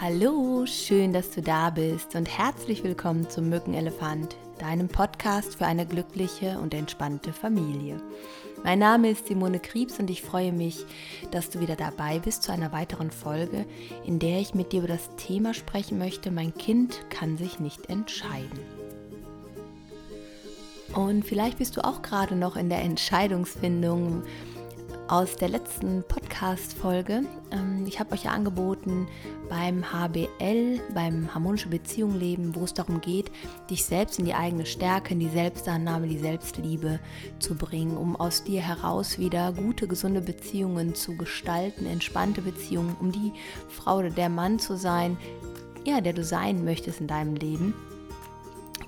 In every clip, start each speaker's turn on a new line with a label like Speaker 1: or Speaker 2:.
Speaker 1: Hallo, schön, dass du da bist und herzlich willkommen zum Mückenelefant, deinem Podcast für eine glückliche und entspannte Familie. Mein Name ist Simone Kriebs und ich freue mich, dass du wieder dabei bist zu einer weiteren Folge, in der ich mit dir über das Thema sprechen möchte, mein Kind kann sich nicht entscheiden. Und vielleicht bist du auch gerade noch in der Entscheidungsfindung aus der letzten Podcast-Folge. Ähm, ich habe euch ja angeboten, beim HBL, beim harmonische Beziehung leben, wo es darum geht, dich selbst in die eigene Stärke, in die Selbstannahme, die Selbstliebe zu bringen, um aus dir heraus wieder gute, gesunde Beziehungen zu gestalten, entspannte Beziehungen, um die Frau oder der Mann zu sein, ja, der du sein möchtest in deinem Leben.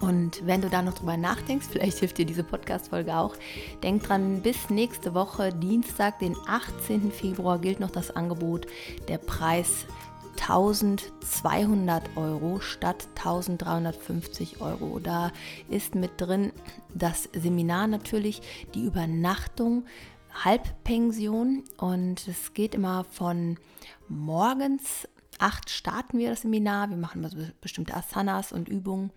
Speaker 1: Und wenn du da noch drüber nachdenkst, vielleicht hilft dir diese Podcast-Folge auch, denk dran, bis nächste Woche, Dienstag, den 18. Februar, gilt noch das Angebot. Der Preis 1200 Euro statt 1350 Euro. Da ist mit drin das Seminar natürlich, die Übernachtung, Halbpension und es geht immer von morgens 8 starten wir das Seminar. Wir machen bestimmte Asanas und Übungen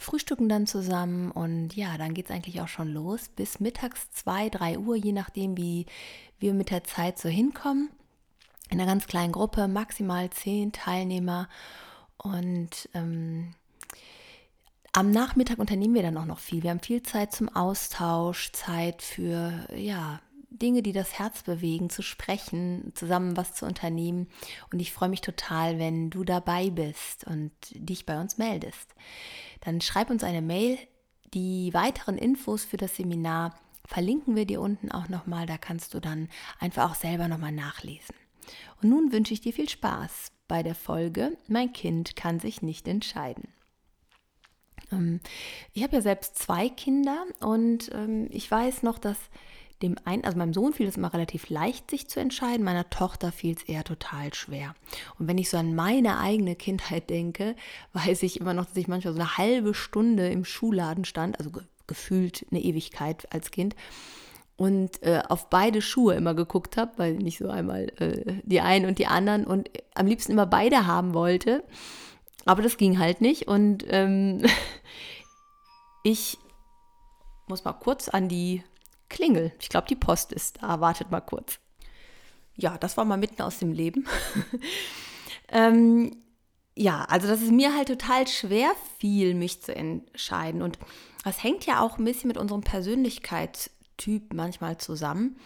Speaker 1: frühstücken dann zusammen und ja, dann geht es eigentlich auch schon los bis mittags 2, 3 Uhr, je nachdem, wie wir mit der Zeit so hinkommen. In einer ganz kleinen Gruppe, maximal 10 Teilnehmer und ähm, am Nachmittag unternehmen wir dann auch noch viel. Wir haben viel Zeit zum Austausch, Zeit für ja, Dinge, die das Herz bewegen, zu sprechen, zusammen was zu unternehmen. Und ich freue mich total, wenn du dabei bist und dich bei uns meldest. Dann schreib uns eine Mail. Die weiteren Infos für das Seminar verlinken wir dir unten auch nochmal. Da kannst du dann einfach auch selber nochmal nachlesen. Und nun wünsche ich dir viel Spaß bei der Folge Mein Kind kann sich nicht entscheiden. Ähm, ich habe ja selbst zwei Kinder und ähm, ich weiß noch, dass dem einen, also meinem Sohn fiel es immer relativ leicht, sich zu entscheiden, meiner Tochter fiel es eher total schwer. Und wenn ich so an meine eigene Kindheit denke, weiß ich immer noch, dass ich manchmal so eine halbe Stunde im Schuhladen stand, also ge gefühlt eine Ewigkeit als Kind und äh, auf beide Schuhe immer geguckt habe, weil nicht so einmal äh, die einen und die anderen und am liebsten immer beide haben wollte. Aber das ging halt nicht und ähm, ich muss mal kurz an die Klingel. Ich glaube, die Post ist da. Wartet mal kurz. Ja, das war mal mitten aus dem Leben. ähm, ja, also dass es mir halt total schwer fiel, mich zu entscheiden. Und das hängt ja auch ein bisschen mit unserem Persönlichkeitstyp manchmal zusammen.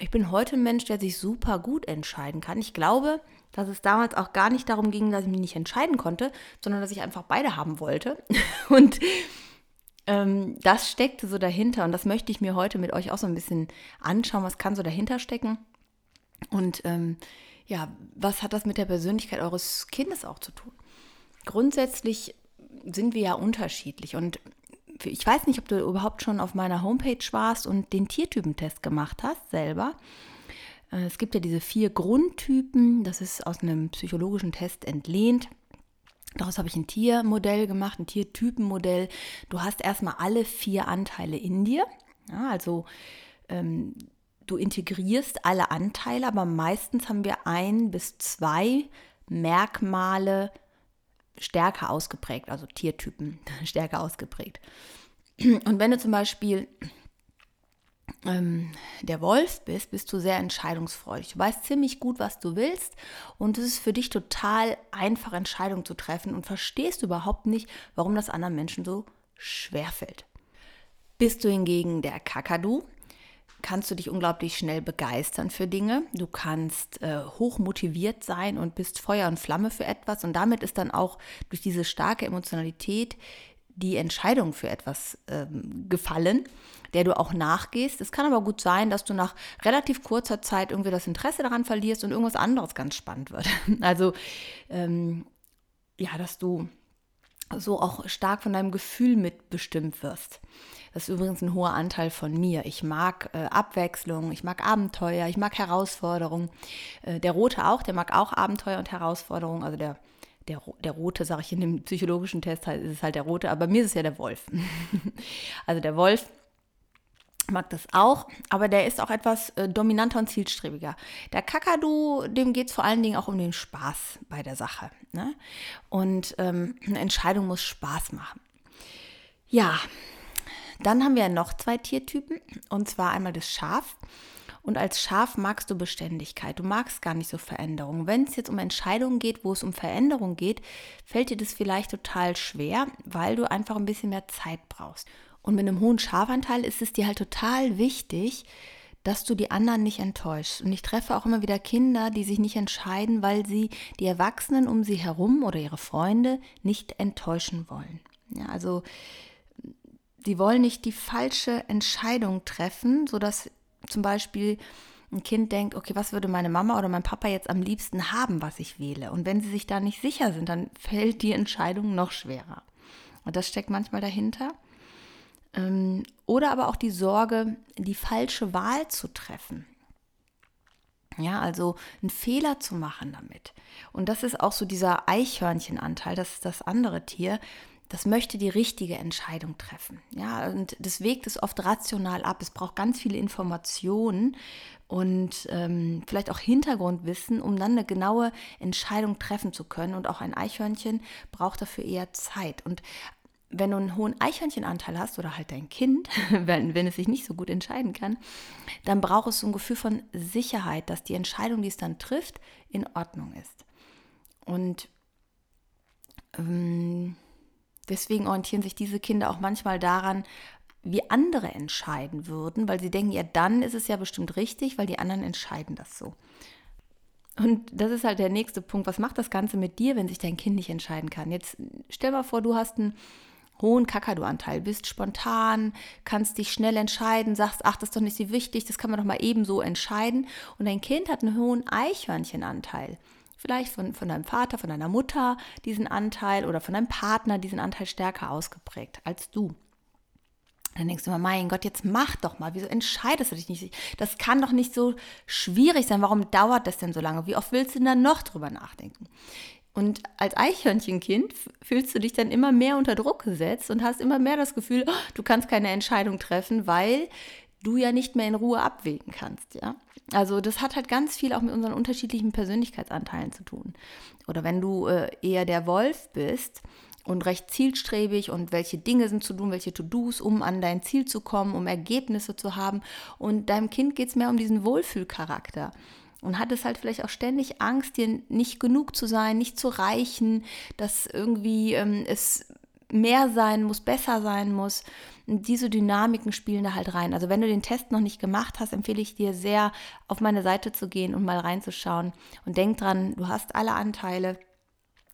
Speaker 1: Ich bin heute ein Mensch, der sich super gut entscheiden kann. Ich glaube, dass es damals auch gar nicht darum ging, dass ich mich nicht entscheiden konnte, sondern dass ich einfach beide haben wollte. Und ähm, das steckte so dahinter und das möchte ich mir heute mit euch auch so ein bisschen anschauen, was kann so dahinter stecken und ähm, ja, was hat das mit der Persönlichkeit eures Kindes auch zu tun? Grundsätzlich sind wir ja unterschiedlich und ich weiß nicht, ob du überhaupt schon auf meiner Homepage warst und den Tiertypentest gemacht hast selber. Äh, es gibt ja diese vier Grundtypen, das ist aus einem psychologischen Test entlehnt. Daraus habe ich ein Tiermodell gemacht, ein Tiertypenmodell. Du hast erstmal alle vier Anteile in dir. Ja, also ähm, du integrierst alle Anteile, aber meistens haben wir ein bis zwei Merkmale stärker ausgeprägt, also Tiertypen stärker ausgeprägt. Und wenn du zum Beispiel ähm, der Wolf bist, bist du sehr entscheidungsfreudig. Du weißt ziemlich gut, was du willst und es ist für dich total einfach, Entscheidungen zu treffen und verstehst überhaupt nicht, warum das anderen Menschen so schwer fällt. Bist du hingegen der Kakadu, kannst du dich unglaublich schnell begeistern für Dinge. Du kannst äh, hoch motiviert sein und bist Feuer und Flamme für etwas und damit ist dann auch durch diese starke Emotionalität die Entscheidung für etwas ähm, gefallen, der du auch nachgehst. Es kann aber gut sein, dass du nach relativ kurzer Zeit irgendwie das Interesse daran verlierst und irgendwas anderes ganz spannend wird. Also ähm, ja, dass du so auch stark von deinem Gefühl mitbestimmt wirst. Das ist übrigens ein hoher Anteil von mir. Ich mag äh, Abwechslung, ich mag Abenteuer, ich mag Herausforderungen. Äh, der Rote auch, der mag auch Abenteuer und Herausforderungen. Also der der, der rote, sage ich in dem psychologischen Test, ist es halt der rote, aber mir ist es ja der Wolf. also der Wolf mag das auch, aber der ist auch etwas äh, dominanter und zielstrebiger. Der Kakadu, dem geht es vor allen Dingen auch um den Spaß bei der Sache. Ne? Und ähm, eine Entscheidung muss Spaß machen. Ja, dann haben wir noch zwei Tiertypen, und zwar einmal das Schaf. Und als Schaf magst du Beständigkeit. Du magst gar nicht so Veränderungen. Wenn es jetzt um Entscheidungen geht, wo es um Veränderung geht, fällt dir das vielleicht total schwer, weil du einfach ein bisschen mehr Zeit brauchst. Und mit einem hohen Schafanteil ist es dir halt total wichtig, dass du die anderen nicht enttäuschst. Und ich treffe auch immer wieder Kinder, die sich nicht entscheiden, weil sie die Erwachsenen um sie herum oder ihre Freunde nicht enttäuschen wollen. Ja, also die wollen nicht die falsche Entscheidung treffen, sodass zum Beispiel ein Kind denkt, okay, was würde meine Mama oder mein Papa jetzt am liebsten haben, was ich wähle? Und wenn sie sich da nicht sicher sind, dann fällt die Entscheidung noch schwerer. Und das steckt manchmal dahinter. Ähm, oder aber auch die Sorge, die falsche Wahl zu treffen. Ja, also einen Fehler zu machen damit. Und das ist auch so dieser Eichhörnchenanteil, das ist das andere Tier, das möchte die richtige Entscheidung treffen. Ja, und das wägt es oft rational ab. Es braucht ganz viele Informationen und ähm, vielleicht auch Hintergrundwissen, um dann eine genaue Entscheidung treffen zu können. Und auch ein Eichhörnchen braucht dafür eher Zeit. Und wenn du einen hohen Eichhörnchenanteil hast oder halt dein Kind, wenn, wenn es sich nicht so gut entscheiden kann, dann braucht es so ein Gefühl von Sicherheit, dass die Entscheidung, die es dann trifft, in Ordnung ist. Und ähm, Deswegen orientieren sich diese Kinder auch manchmal daran, wie andere entscheiden würden, weil sie denken, ja, dann ist es ja bestimmt richtig, weil die anderen entscheiden das so. Und das ist halt der nächste Punkt. Was macht das Ganze mit dir, wenn sich dein Kind nicht entscheiden kann? Jetzt stell mal vor, du hast einen hohen Kakadu-Anteil, bist spontan, kannst dich schnell entscheiden, sagst, ach, das ist doch nicht so wichtig, das kann man doch mal ebenso entscheiden. Und dein Kind hat einen hohen Eichhörnchenanteil vielleicht von, von deinem Vater, von deiner Mutter diesen Anteil oder von deinem Partner diesen Anteil stärker ausgeprägt als du. Dann denkst du immer, mein Gott, jetzt mach doch mal. Wieso entscheidest du dich nicht? Das kann doch nicht so schwierig sein. Warum dauert das denn so lange? Wie oft willst du denn dann noch drüber nachdenken? Und als Eichhörnchenkind fühlst du dich dann immer mehr unter Druck gesetzt und hast immer mehr das Gefühl, oh, du kannst keine Entscheidung treffen, weil du ja nicht mehr in Ruhe abwägen kannst, ja. Also das hat halt ganz viel auch mit unseren unterschiedlichen Persönlichkeitsanteilen zu tun. Oder wenn du äh, eher der Wolf bist und recht zielstrebig und welche Dinge sind zu tun, welche To-Dos, um an dein Ziel zu kommen, um Ergebnisse zu haben. Und deinem Kind geht es mehr um diesen Wohlfühlcharakter und hat es halt vielleicht auch ständig Angst, dir nicht genug zu sein, nicht zu reichen, dass irgendwie ähm, es mehr sein muss, besser sein muss. Diese Dynamiken spielen da halt rein. Also wenn du den Test noch nicht gemacht hast, empfehle ich dir sehr, auf meine Seite zu gehen und mal reinzuschauen. Und denk dran, du hast alle Anteile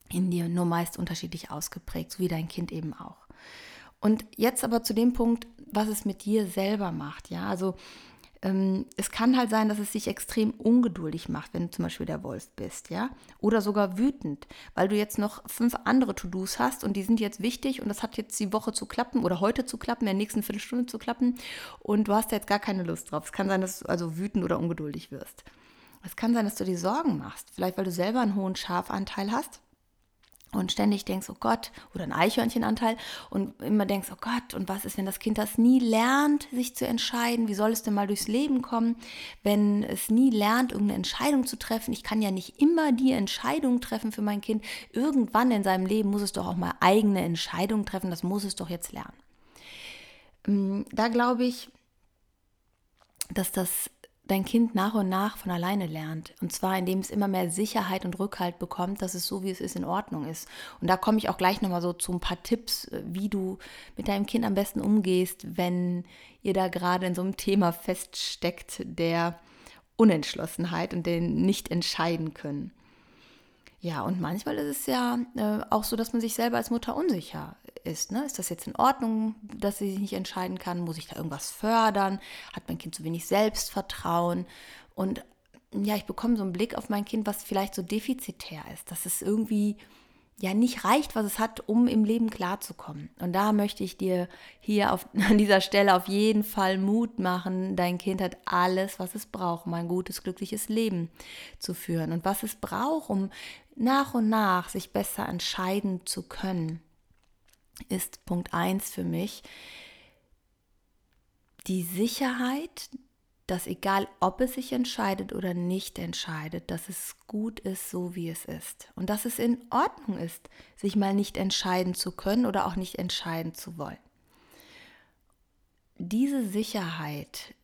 Speaker 1: in dir, nur meist unterschiedlich ausgeprägt, so wie dein Kind eben auch. Und jetzt aber zu dem Punkt, was es mit dir selber macht. Ja, also ähm, es kann halt sein, dass es sich extrem ungeduldig macht, wenn du zum Beispiel der Wolf bist, ja, oder sogar wütend, weil du jetzt noch fünf andere To-Dos hast und die sind jetzt wichtig und das hat jetzt die Woche zu klappen oder heute zu klappen, in der nächsten Viertelstunde zu klappen und du hast jetzt gar keine Lust drauf. Es kann sein, dass du also wütend oder ungeduldig wirst. Es kann sein, dass du dir Sorgen machst, vielleicht weil du selber einen hohen Schafanteil hast und ständig denkst, oh Gott, oder ein Eichhörnchenanteil und immer denkst, oh Gott, und was ist, wenn das Kind das nie lernt, sich zu entscheiden? Wie soll es denn mal durchs Leben kommen, wenn es nie lernt, irgendeine Entscheidung zu treffen? Ich kann ja nicht immer die Entscheidung treffen für mein Kind. Irgendwann in seinem Leben muss es doch auch mal eigene Entscheidungen treffen, das muss es doch jetzt lernen. Mm, da glaube ich, dass das dein Kind nach und nach von alleine lernt. Und zwar, indem es immer mehr Sicherheit und Rückhalt bekommt, dass es so, wie es ist, in Ordnung ist. Und da komme ich auch gleich nochmal so zu ein paar Tipps, äh, wie du mit deinem Kind am besten umgehst, wenn ihr da gerade in so einem Thema feststeckt, der Unentschlossenheit und den nicht entscheiden können. Ja, und manchmal ist es ja äh, auch so, dass man sich selber als Mutter unsicher ist. Ne? Ist das jetzt in Ordnung, dass sie sich nicht entscheiden kann? Muss ich da irgendwas fördern? Hat mein Kind zu wenig Selbstvertrauen? Und ja, ich bekomme so einen Blick auf mein Kind, was vielleicht so defizitär ist, dass es irgendwie ja nicht reicht, was es hat, um im Leben klarzukommen. Und da möchte ich dir hier auf, an dieser Stelle auf jeden Fall Mut machen. Dein Kind hat alles, was es braucht, um ein gutes, glückliches Leben zu führen. Und was es braucht, um nach und nach sich besser entscheiden zu können, ist Punkt 1 für mich, die Sicherheit, dass egal ob es sich entscheidet oder nicht entscheidet, dass es gut ist, so wie es ist. Und dass es in Ordnung ist, sich mal nicht entscheiden zu können oder auch nicht entscheiden zu wollen. Diese Sicherheit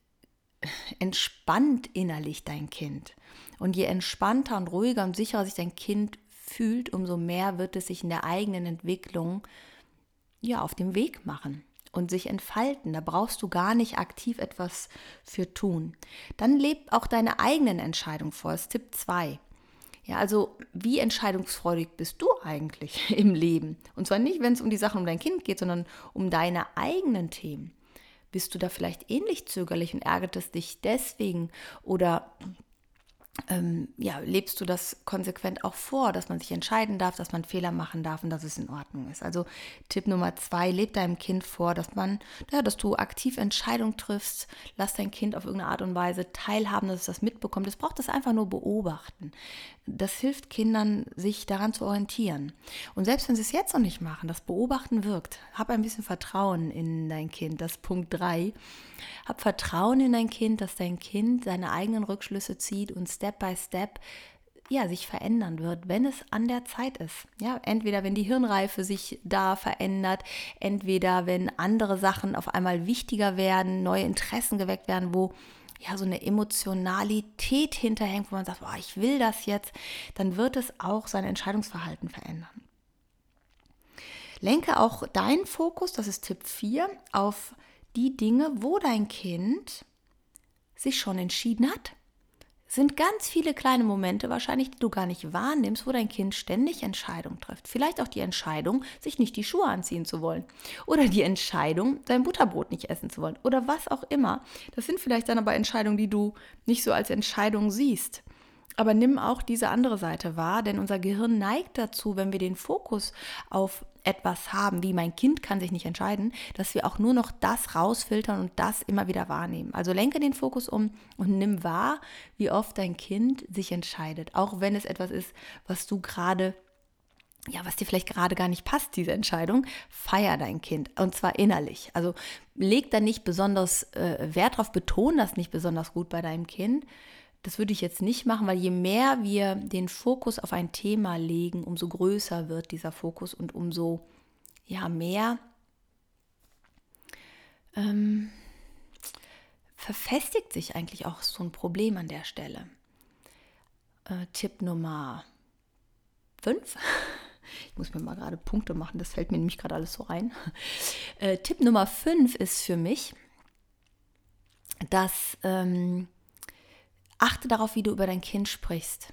Speaker 1: entspannt innerlich dein Kind. Und je entspannter und ruhiger und sicherer sich dein Kind fühlt, umso mehr wird es sich in der eigenen Entwicklung ja auf dem Weg machen und sich entfalten. Da brauchst du gar nicht aktiv etwas für tun. Dann lebt auch deine eigenen Entscheidungen vor. Das ist Tipp 2. Ja, also wie entscheidungsfreudig bist du eigentlich im Leben? Und zwar nicht, wenn es um die Sachen um dein Kind geht, sondern um deine eigenen Themen. Bist du da vielleicht ähnlich zögerlich und ärgert es dich deswegen? Oder ähm, ja, lebst du das konsequent auch vor, dass man sich entscheiden darf, dass man Fehler machen darf und dass es in Ordnung ist. Also Tipp Nummer zwei, leb deinem Kind vor, dass man, ja, dass du aktiv Entscheidungen triffst, lass dein Kind auf irgendeine Art und Weise teilhaben, dass es das mitbekommt. Es braucht das einfach nur beobachten. Das hilft Kindern, sich daran zu orientieren. Und selbst wenn sie es jetzt noch nicht machen, das Beobachten wirkt. Hab ein bisschen Vertrauen in dein Kind. Das ist Punkt drei. Hab Vertrauen in dein Kind, dass dein Kind seine eigenen Rückschlüsse zieht und Step by Step ja, sich verändern wird, wenn es an der Zeit ist. Ja, entweder wenn die Hirnreife sich da verändert, entweder wenn andere Sachen auf einmal wichtiger werden, neue Interessen geweckt werden, wo ja so eine Emotionalität hinterhängt, wo man sagt, oh, ich will das jetzt, dann wird es auch sein Entscheidungsverhalten verändern. Lenke auch deinen Fokus, das ist Tipp 4, auf die Dinge, wo dein Kind sich schon entschieden hat sind ganz viele kleine Momente wahrscheinlich, die du gar nicht wahrnimmst, wo dein Kind ständig Entscheidungen trifft. Vielleicht auch die Entscheidung, sich nicht die Schuhe anziehen zu wollen. Oder die Entscheidung, sein Butterbrot nicht essen zu wollen. Oder was auch immer. Das sind vielleicht dann aber Entscheidungen, die du nicht so als Entscheidung siehst. Aber nimm auch diese andere Seite wahr, denn unser Gehirn neigt dazu, wenn wir den Fokus auf etwas haben, wie mein Kind kann sich nicht entscheiden, dass wir auch nur noch das rausfiltern und das immer wieder wahrnehmen. Also lenke den Fokus um und nimm wahr, wie oft dein Kind sich entscheidet, auch wenn es etwas ist, was du gerade ja, was dir vielleicht gerade gar nicht passt, diese Entscheidung, feier dein Kind und zwar innerlich. Also leg da nicht besonders äh, Wert drauf, betone das nicht besonders gut bei deinem Kind, das würde ich jetzt nicht machen, weil je mehr wir den Fokus auf ein Thema legen, umso größer wird dieser Fokus und umso ja, mehr ähm, verfestigt sich eigentlich auch so ein Problem an der Stelle. Äh, Tipp Nummer 5. Ich muss mir mal gerade Punkte machen, das fällt mir nämlich gerade alles so rein. Äh, Tipp Nummer 5 ist für mich, dass ähm, Achte darauf, wie du über dein Kind sprichst.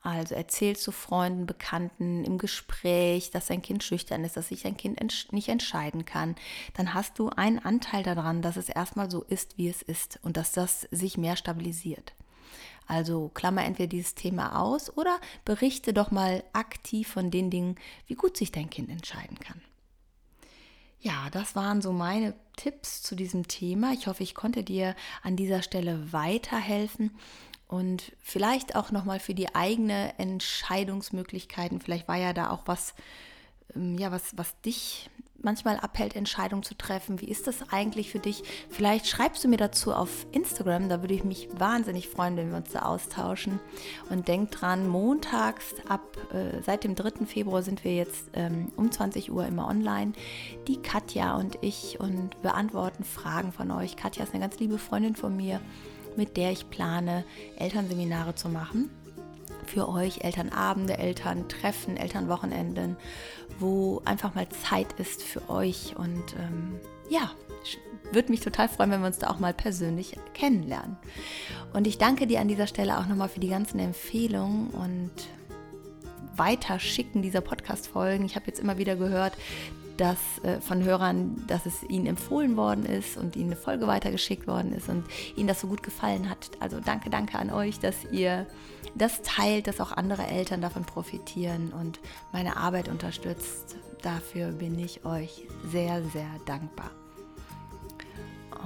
Speaker 1: Also erzählst du Freunden, Bekannten im Gespräch, dass dein Kind schüchtern ist, dass sich dein Kind entsch nicht entscheiden kann, dann hast du einen Anteil daran, dass es erstmal so ist, wie es ist und dass das sich mehr stabilisiert. Also klammer entweder dieses Thema aus oder berichte doch mal aktiv von den Dingen, wie gut sich dein Kind entscheiden kann. Ja, das waren so meine Tipps zu diesem Thema. Ich hoffe, ich konnte dir an dieser Stelle weiterhelfen und vielleicht auch noch mal für die eigene Entscheidungsmöglichkeiten. Vielleicht war ja da auch was, ähm, ja, was, was dich manchmal abhält, Entscheidungen zu treffen. Wie ist das eigentlich für dich? Vielleicht schreibst du mir dazu auf Instagram, da würde ich mich wahnsinnig freuen, wenn wir uns da austauschen. Und denk dran, montags ab äh, seit dem 3. Februar sind wir jetzt ähm, um 20 Uhr immer online. Die Katja und ich und beantworten Fragen von euch. Katja ist eine ganz liebe Freundin von mir, mit der ich plane, Elternseminare zu machen für euch Elternabende, Elterntreffen, Elternwochenenden, wo einfach mal Zeit ist für euch. Und ähm, ja, würde mich total freuen, wenn wir uns da auch mal persönlich kennenlernen. Und ich danke dir an dieser Stelle auch nochmal für die ganzen Empfehlungen und Weiterschicken dieser Podcast-Folgen. Ich habe jetzt immer wieder gehört, dass äh, von Hörern, dass es ihnen empfohlen worden ist und ihnen eine Folge weitergeschickt worden ist und ihnen das so gut gefallen hat. Also danke, danke an euch, dass ihr das teilt, dass auch andere Eltern davon profitieren und meine Arbeit unterstützt. Dafür bin ich euch sehr, sehr dankbar.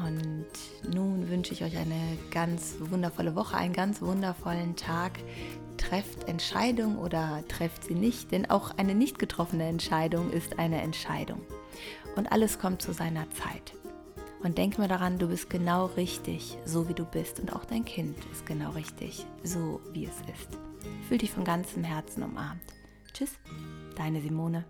Speaker 1: Und nun wünsche ich euch eine ganz wundervolle Woche, einen ganz wundervollen Tag. Trefft Entscheidung oder trefft sie nicht, denn auch eine nicht getroffene Entscheidung ist eine Entscheidung. Und alles kommt zu seiner Zeit. Und denk mal daran, du bist genau richtig, so wie du bist. Und auch dein Kind ist genau richtig, so wie es ist. Fühl dich von ganzem Herzen umarmt. Tschüss, deine Simone.